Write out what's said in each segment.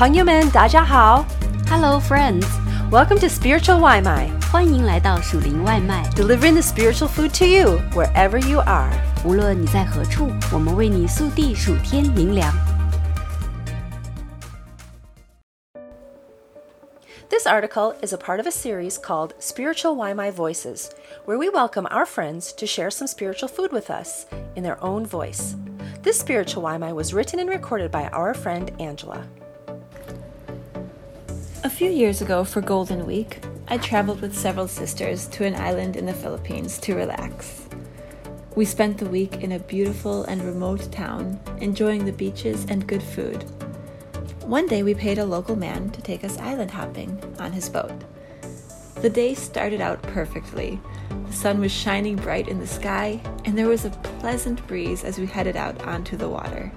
朋友们，大家好，Hello friends, welcome to Spiritual 外卖，欢迎来到属灵外卖，delivering the spiritual food to you wherever you are。无论你在何处，我们为你速递属天灵粮。This article is a part of a series called Spiritual Waimai Voices, where we welcome our friends to share some spiritual food with us in their own voice. This spiritual Waimai was written and recorded by our friend Angela. A few years ago for Golden Week, I traveled with several sisters to an island in the Philippines to relax. We spent the week in a beautiful and remote town, enjoying the beaches and good food. One day we paid a local man to take us island hopping on his boat. The day started out perfectly. The sun was shining bright in the sky, and there was a pleasant breeze as we headed out onto the water.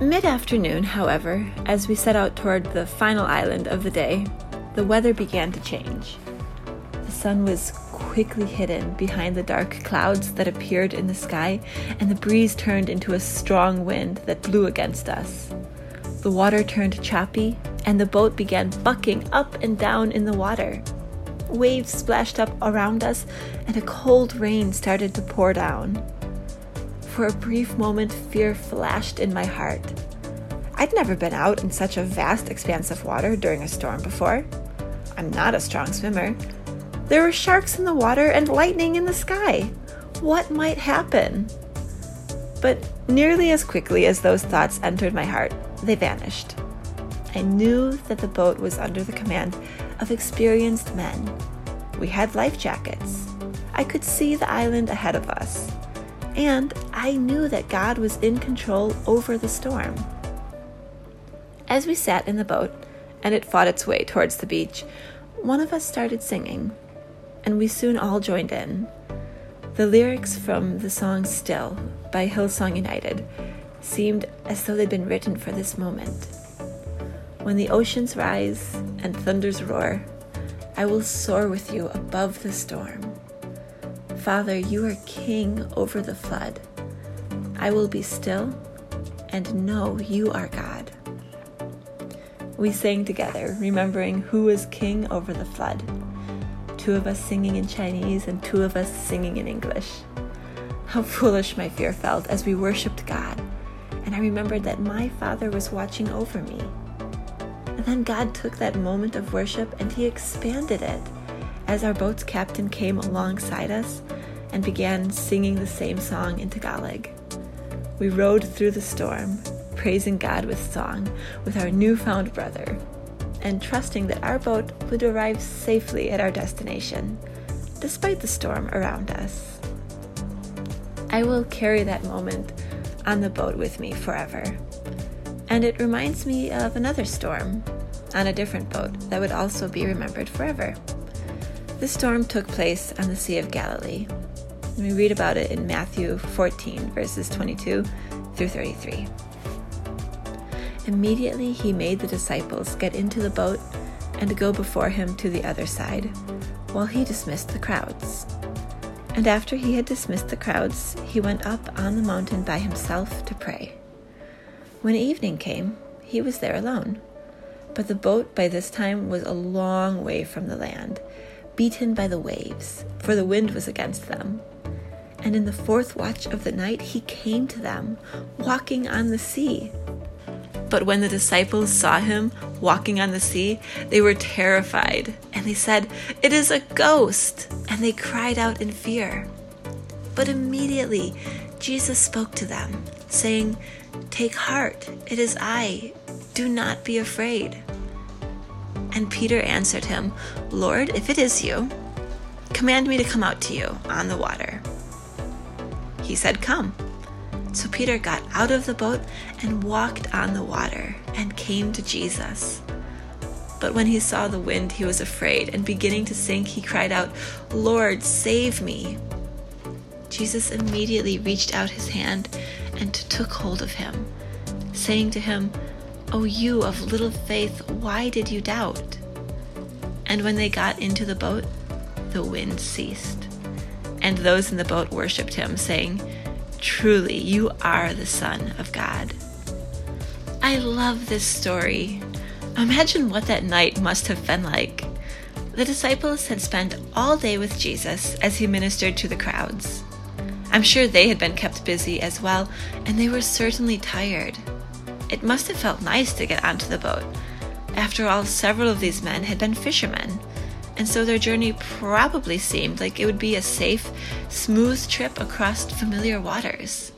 Mid afternoon, however, as we set out toward the final island of the day, the weather began to change. The sun was quickly hidden behind the dark clouds that appeared in the sky, and the breeze turned into a strong wind that blew against us. The water turned choppy, and the boat began bucking up and down in the water. Waves splashed up around us, and a cold rain started to pour down. For a brief moment, fear flashed in my heart. I'd never been out in such a vast expanse of water during a storm before. I'm not a strong swimmer. There were sharks in the water and lightning in the sky. What might happen? But nearly as quickly as those thoughts entered my heart, they vanished. I knew that the boat was under the command of experienced men. We had life jackets. I could see the island ahead of us. And I knew that God was in control over the storm. As we sat in the boat and it fought its way towards the beach, one of us started singing, and we soon all joined in. The lyrics from the song Still by Hillsong United seemed as though they'd been written for this moment. When the oceans rise and thunders roar, I will soar with you above the storm. Father, you are king over the flood. I will be still and know you are God. We sang together, remembering who was king over the flood. Two of us singing in Chinese and two of us singing in English. How foolish my fear felt as we worshiped God, and I remembered that my Father was watching over me. And then God took that moment of worship and He expanded it as our boat's captain came alongside us and began singing the same song in Tagalog. We rode through the storm, praising God with song with our newfound brother, and trusting that our boat would arrive safely at our destination, despite the storm around us. I will carry that moment on the boat with me forever. And it reminds me of another storm on a different boat that would also be remembered forever. This storm took place on the Sea of Galilee. And we read about it in Matthew 14, verses 22 through 33. Immediately he made the disciples get into the boat and go before him to the other side, while he dismissed the crowds. And after he had dismissed the crowds, he went up on the mountain by himself to pray. When evening came, he was there alone. But the boat by this time was a long way from the land, beaten by the waves, for the wind was against them. And in the fourth watch of the night, he came to them, walking on the sea. But when the disciples saw him walking on the sea, they were terrified, and they said, It is a ghost! And they cried out in fear. But immediately Jesus spoke to them, saying, Take heart, it is I. Do not be afraid. And Peter answered him, Lord, if it is you, command me to come out to you on the water. He said, Come. So Peter got out of the boat and walked on the water and came to Jesus. But when he saw the wind, he was afraid, and beginning to sink, he cried out, Lord, save me. Jesus immediately reached out his hand and took hold of him, saying to him, O you of little faith, why did you doubt? And when they got into the boat, the wind ceased. And those in the boat worshipped him, saying, Truly, you are the Son of God. I love this story. Imagine what that night must have been like. The disciples had spent all day with Jesus as he ministered to the crowds. I'm sure they had been kept busy as well, and they were certainly tired. It must have felt nice to get onto the boat. After all, several of these men had been fishermen, and so their journey probably seemed like it would be a safe, smooth trip across familiar waters.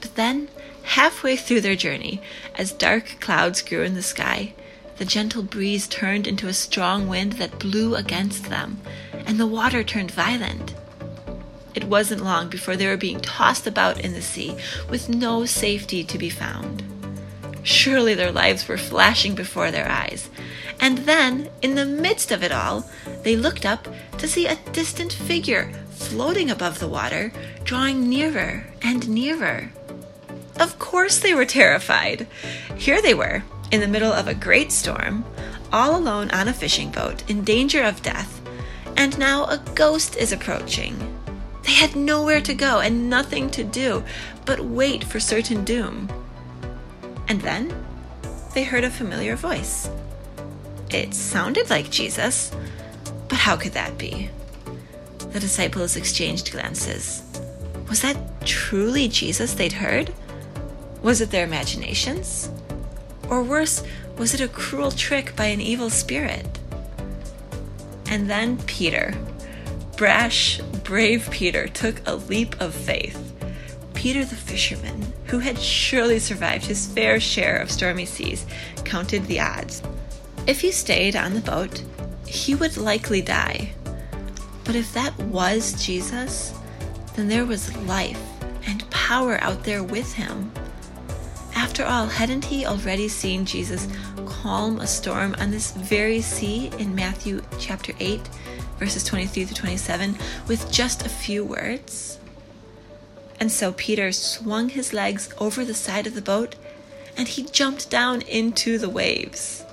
But then, halfway through their journey, as dark clouds grew in the sky, the gentle breeze turned into a strong wind that blew against them, and the water turned violent. It wasn't long before they were being tossed about in the sea with no safety to be found. Surely their lives were flashing before their eyes. And then, in the midst of it all, they looked up to see a distant figure floating above the water, drawing nearer and nearer. Of course, they were terrified. Here they were, in the middle of a great storm, all alone on a fishing boat, in danger of death, and now a ghost is approaching. They had nowhere to go and nothing to do but wait for certain doom. And then they heard a familiar voice. It sounded like Jesus, but how could that be? The disciples exchanged glances. Was that truly Jesus they'd heard? Was it their imaginations? Or worse, was it a cruel trick by an evil spirit? And then Peter, brash, brave Peter took a leap of faith. Peter the fisherman, who had surely survived his fair share of stormy seas, counted the odds. If he stayed on the boat, he would likely die. But if that was Jesus, then there was life and power out there with him. After all, hadn't he already seen Jesus calm a storm on this very sea in Matthew chapter 8? verses 23 to 27, with just a few words. And so Peter swung his legs over the side of the boat and he jumped down into the waves.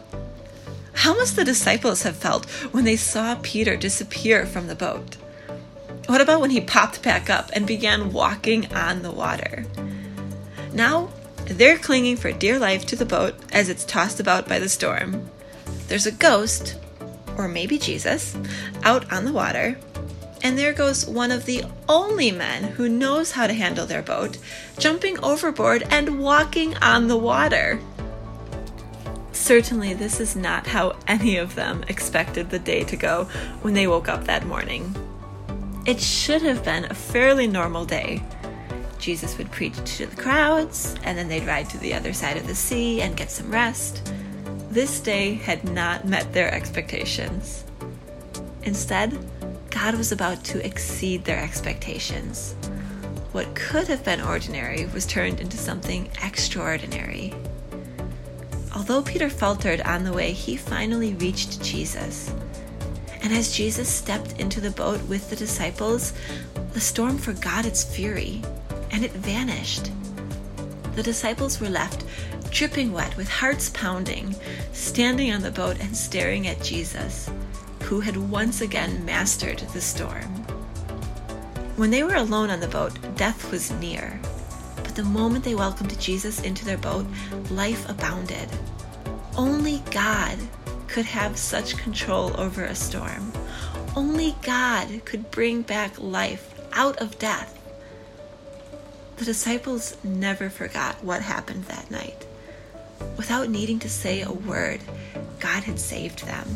How must the disciples have felt when they saw Peter disappear from the boat? What about when he popped back up and began walking on the water? Now, they're clinging for dear life to the boat as it's tossed about by the storm. There's a ghost or maybe Jesus, out on the water, and there goes one of the only men who knows how to handle their boat, jumping overboard and walking on the water. Certainly, this is not how any of them expected the day to go when they woke up that morning. It should have been a fairly normal day. Jesus would preach to the crowds, and then they'd ride to the other side of the sea and get some rest. This day had not met their expectations. Instead, Was about to exceed their expectations. What could have been ordinary was turned into something extraordinary. Although Peter faltered on the way, he finally reached Jesus. And as Jesus stepped into the boat with the disciples, the storm forgot its fury and it vanished. The disciples were left dripping wet with hearts pounding, standing on the boat and staring at Jesus, who had once again mastered the storm. When they were alone on the boat, death was near. But the moment they welcomed Jesus into their boat, life abounded. Only God could have such control over a storm. Only God could bring back life out of death. The disciples never forgot what happened that night. Without needing to say a word, God had saved them.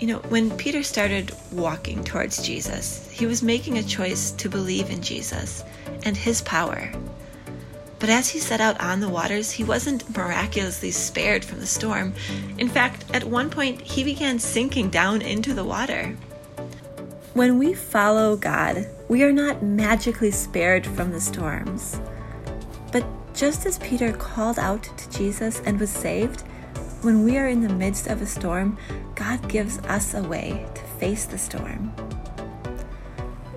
You know, when Peter started walking towards Jesus, he was making a choice to believe in Jesus and his power. But as he set out on the waters, he wasn't miraculously spared from the storm. In fact, at one point, he began sinking down into the water. When we follow God, we are not magically spared from the storms. But just as Peter called out to Jesus and was saved, when we are in the midst of a storm, God gives us a way to face the storm.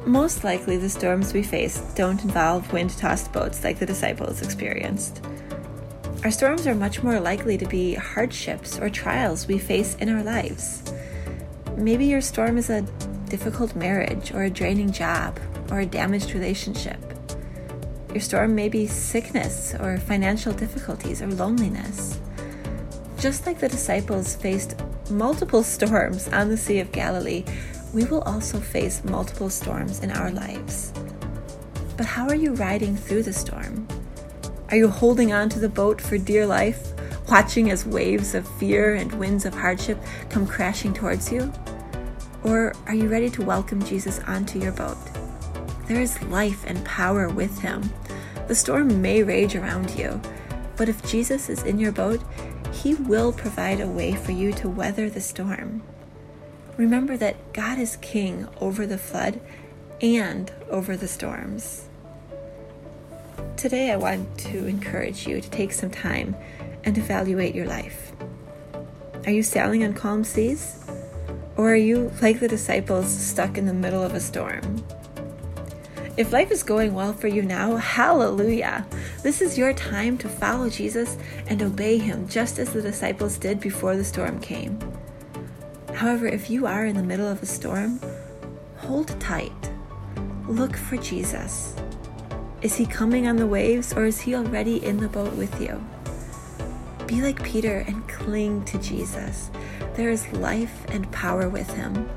Most likely, the storms we face don't involve wind tossed boats like the disciples experienced. Our storms are much more likely to be hardships or trials we face in our lives. Maybe your storm is a difficult marriage or a draining job or a damaged relationship. Your storm may be sickness or financial difficulties or loneliness. Just like the disciples faced multiple storms on the Sea of Galilee, we will also face multiple storms in our lives. But how are you riding through the storm? Are you holding on to the boat for dear life, watching as waves of fear and winds of hardship come crashing towards you? Or are you ready to welcome Jesus onto your boat? There is life and power with him. The storm may rage around you, but if Jesus is in your boat, he will provide a way for you to weather the storm. Remember that God is king over the flood and over the storms. Today, I want to encourage you to take some time and evaluate your life. Are you sailing on calm seas? Or are you, like the disciples, stuck in the middle of a storm? If life is going well for you now, hallelujah! This is your time to follow Jesus and obey him just as the disciples did before the storm came. However, if you are in the middle of a storm, hold tight. Look for Jesus. Is he coming on the waves or is he already in the boat with you? Be like Peter and cling to Jesus. There is life and power with him.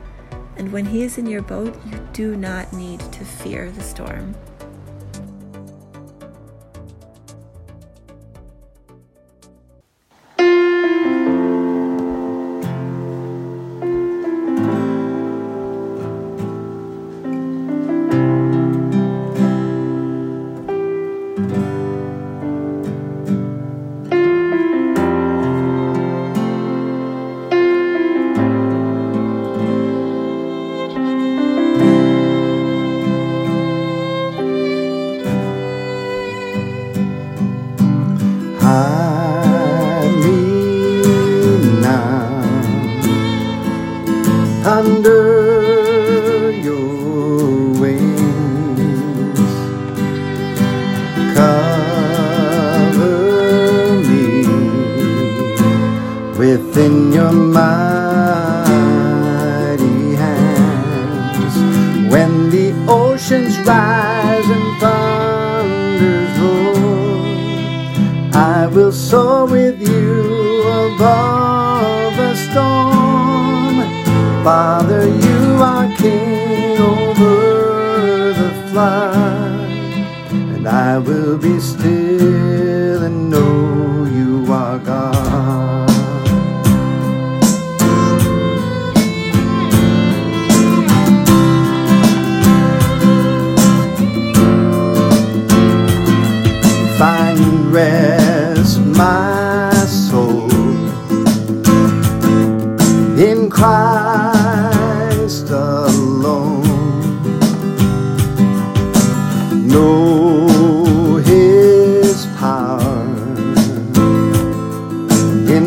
And when he is in your boat, you do not need to fear the storm.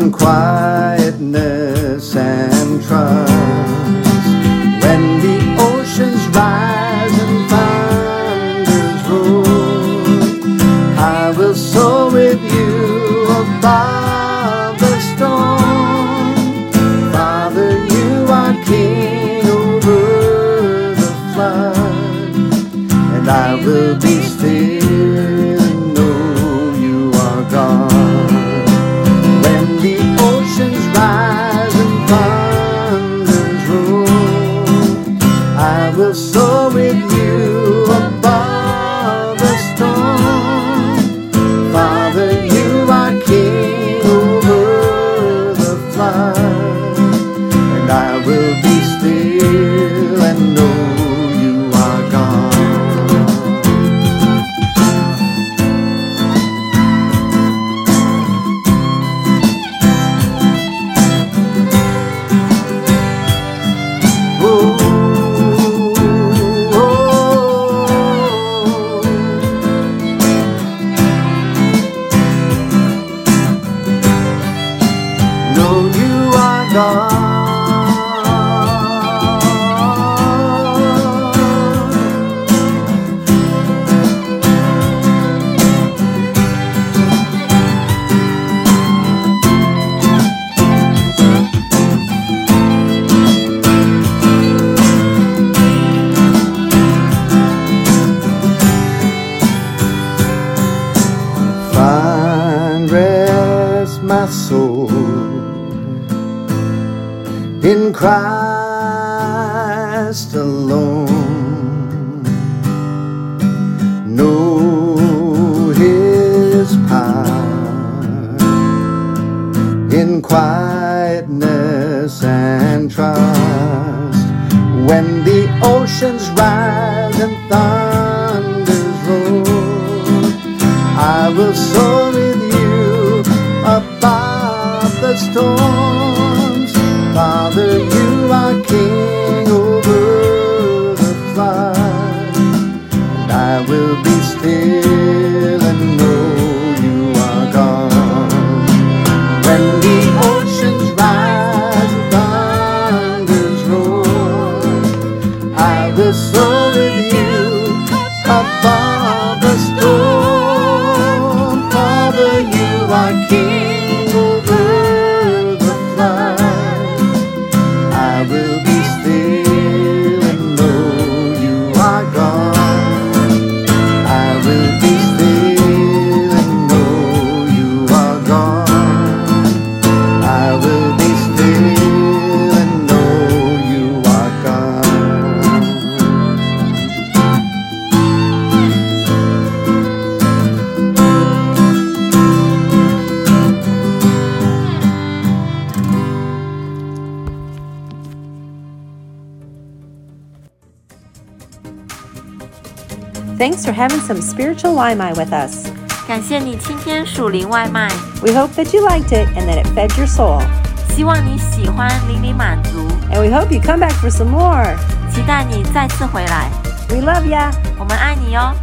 In Christ alone. Know His power in quietness and trust when the oceans rise and thunders roll. I will soar with you above the storms. Father, you are king over the flood. And I will be still and know you are God. When the oceans rise and thunders roar, I will soar with you above Thanks for having some spiritual Waimai with us. 感谢你今天属灵外卖， We hope that you liked it and that it fed your soul. 希望你喜欢，灵里满足， And we hope you come back for some more. 期待你再次回来， We love ya. 我们爱你哦。